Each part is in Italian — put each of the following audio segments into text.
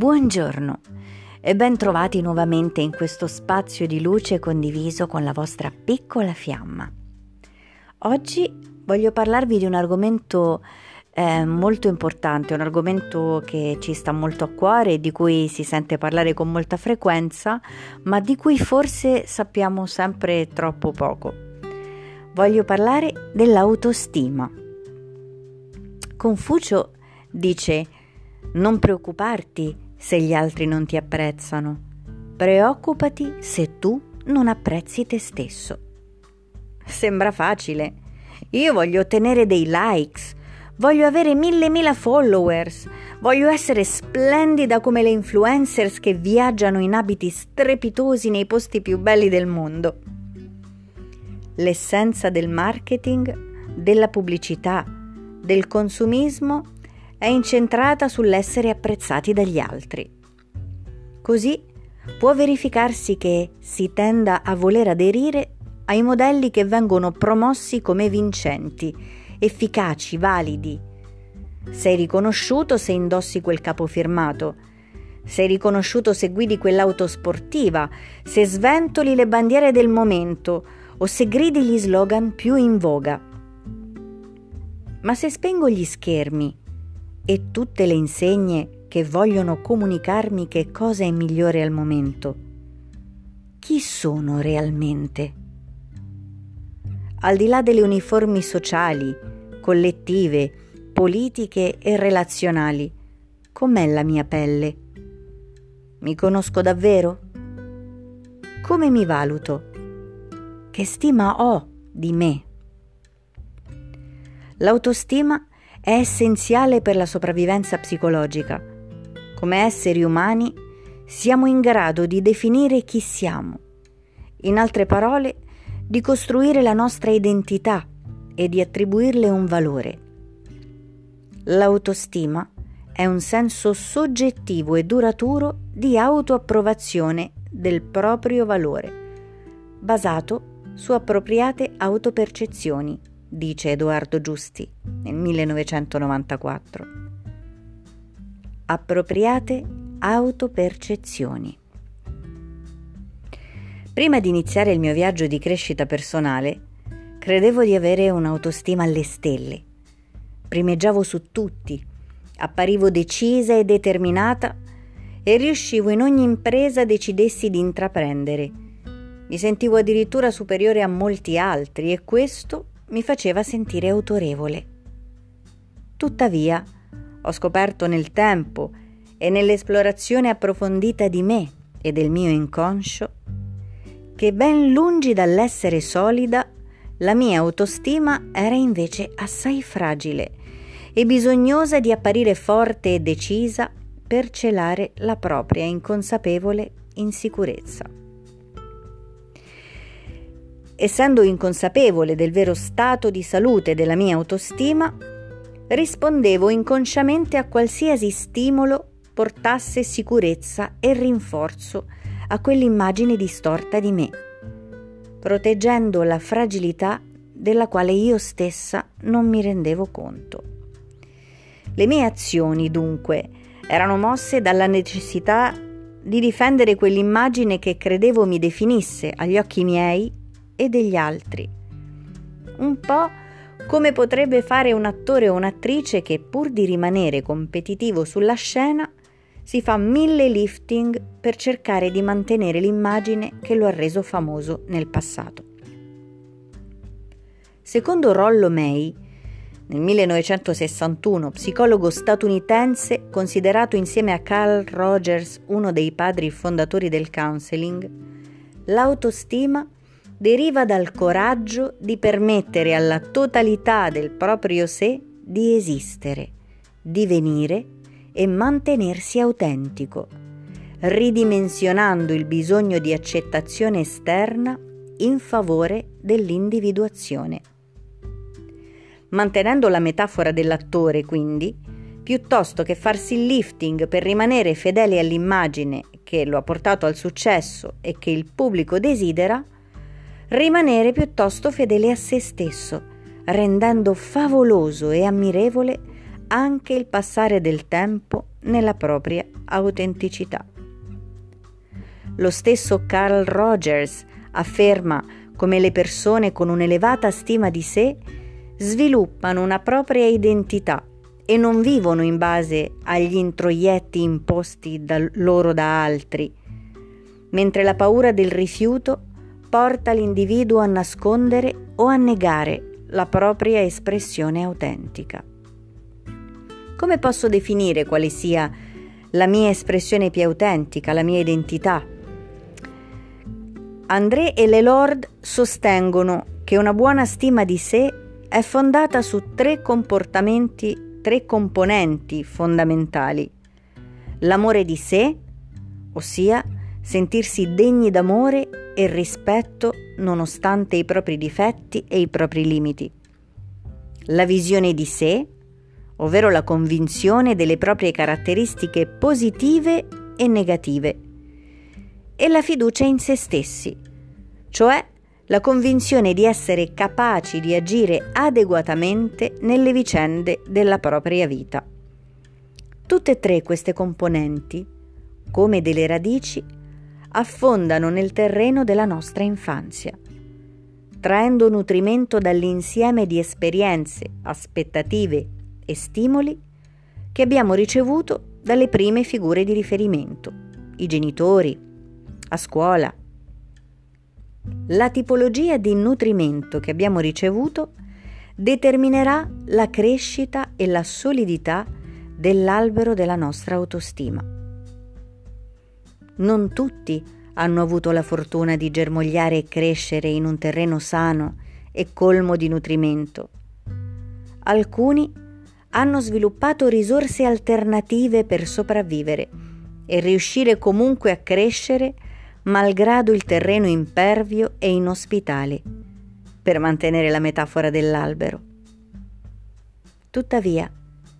Buongiorno e ben trovati nuovamente in questo spazio di luce condiviso con la vostra piccola fiamma. Oggi voglio parlarvi di un argomento eh, molto importante, un argomento che ci sta molto a cuore di cui si sente parlare con molta frequenza, ma di cui forse sappiamo sempre troppo poco. Voglio parlare dell'autostima. Confucio dice non preoccuparti se gli altri non ti apprezzano, preoccupati se tu non apprezzi te stesso. Sembra facile. Io voglio ottenere dei likes, voglio avere mille mila followers, voglio essere splendida come le influencers che viaggiano in abiti strepitosi nei posti più belli del mondo. L'essenza del marketing, della pubblicità, del consumismo è incentrata sull'essere apprezzati dagli altri. Così può verificarsi che si tenda a voler aderire ai modelli che vengono promossi come vincenti, efficaci, validi. Sei riconosciuto se indossi quel capo firmato. Sei riconosciuto se guidi quell'auto sportiva, se sventoli le bandiere del momento o se gridi gli slogan più in voga. Ma se spengo gli schermi e tutte le insegne che vogliono comunicarmi che cosa è migliore al momento. Chi sono realmente? Al di là delle uniformi sociali, collettive, politiche e relazionali, com'è la mia pelle? Mi conosco davvero? Come mi valuto? Che stima ho di me? L'autostima è essenziale per la sopravvivenza psicologica. Come esseri umani siamo in grado di definire chi siamo, in altre parole, di costruire la nostra identità e di attribuirle un valore. L'autostima è un senso soggettivo e duraturo di autoapprovazione del proprio valore, basato su appropriate autopercezioni dice Edoardo Giusti nel 1994. Appropriate autopercezioni. Prima di iniziare il mio viaggio di crescita personale, credevo di avere un'autostima alle stelle. Primeggiavo su tutti, apparivo decisa e determinata e riuscivo in ogni impresa decidessi di intraprendere. Mi sentivo addirittura superiore a molti altri e questo mi faceva sentire autorevole. Tuttavia, ho scoperto nel tempo e nell'esplorazione approfondita di me e del mio inconscio che ben lungi dall'essere solida, la mia autostima era invece assai fragile e bisognosa di apparire forte e decisa per celare la propria inconsapevole insicurezza essendo inconsapevole del vero stato di salute della mia autostima, rispondevo inconsciamente a qualsiasi stimolo portasse sicurezza e rinforzo a quell'immagine distorta di me, proteggendo la fragilità della quale io stessa non mi rendevo conto. Le mie azioni, dunque, erano mosse dalla necessità di difendere quell'immagine che credevo mi definisse agli occhi miei e degli altri. Un po' come potrebbe fare un attore o un'attrice che pur di rimanere competitivo sulla scena si fa mille lifting per cercare di mantenere l'immagine che lo ha reso famoso nel passato. Secondo Rollo May, nel 1961, psicologo statunitense considerato insieme a Carl Rogers uno dei padri fondatori del counseling, l'autostima deriva dal coraggio di permettere alla totalità del proprio sé di esistere, divenire e mantenersi autentico, ridimensionando il bisogno di accettazione esterna in favore dell'individuazione. Mantenendo la metafora dell'attore, quindi, piuttosto che farsi il lifting per rimanere fedele all'immagine che lo ha portato al successo e che il pubblico desidera, rimanere piuttosto fedele a se stesso, rendendo favoloso e ammirevole anche il passare del tempo nella propria autenticità. Lo stesso Carl Rogers afferma come le persone con un'elevata stima di sé sviluppano una propria identità e non vivono in base agli introietti imposti da loro da altri, mentre la paura del rifiuto porta l'individuo a nascondere o a negare la propria espressione autentica. Come posso definire quale sia la mia espressione più autentica, la mia identità? André e Lelord sostengono che una buona stima di sé è fondata su tre comportamenti, tre componenti fondamentali. L'amore di sé, ossia sentirsi degni d'amore e rispetto nonostante i propri difetti e i propri limiti. La visione di sé, ovvero la convinzione delle proprie caratteristiche positive e negative, e la fiducia in se stessi, cioè la convinzione di essere capaci di agire adeguatamente nelle vicende della propria vita. Tutte e tre queste componenti, come delle radici, affondano nel terreno della nostra infanzia, traendo nutrimento dall'insieme di esperienze, aspettative e stimoli che abbiamo ricevuto dalle prime figure di riferimento, i genitori, a scuola. La tipologia di nutrimento che abbiamo ricevuto determinerà la crescita e la solidità dell'albero della nostra autostima. Non tutti hanno avuto la fortuna di germogliare e crescere in un terreno sano e colmo di nutrimento. Alcuni hanno sviluppato risorse alternative per sopravvivere e riuscire comunque a crescere malgrado il terreno impervio e inospitale, per mantenere la metafora dell'albero. Tuttavia,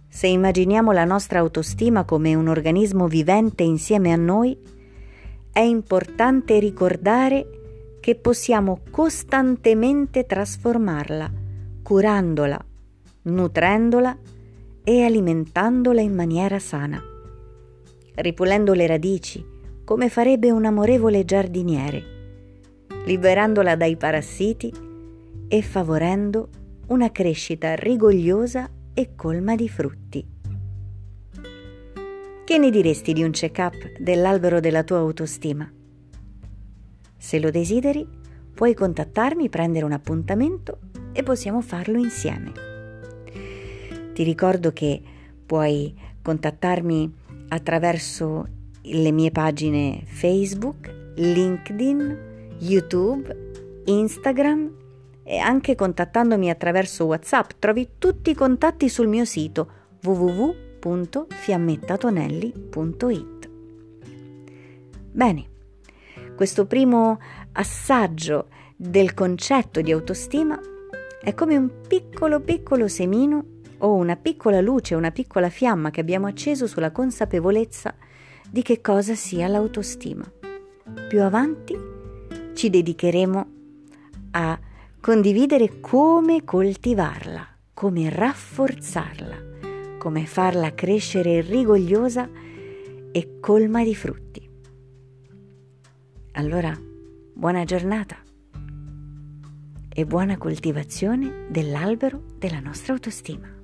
se immaginiamo la nostra autostima come un organismo vivente insieme a noi, è importante ricordare che possiamo costantemente trasformarla, curandola, nutrendola e alimentandola in maniera sana, ripulendo le radici, come farebbe un amorevole giardiniere, liberandola dai parassiti e favorendo una crescita rigogliosa e colma di frutti. Che ne diresti di un check-up dell'albero della tua autostima? Se lo desideri, puoi contattarmi, prendere un appuntamento e possiamo farlo insieme. Ti ricordo che puoi contattarmi attraverso le mie pagine Facebook, LinkedIn, YouTube, Instagram e anche contattandomi attraverso WhatsApp. Trovi tutti i contatti sul mio sito www.fiammettatonelli.it. Bene, questo primo assaggio del concetto di autostima è come un piccolo piccolo semino o una piccola luce, una piccola fiamma che abbiamo acceso sulla consapevolezza di che cosa sia l'autostima. Più avanti ci dedicheremo a condividere come coltivarla, come rafforzarla, come farla crescere rigogliosa e colma di frutti. Allora, buona giornata e buona coltivazione dell'albero della nostra autostima.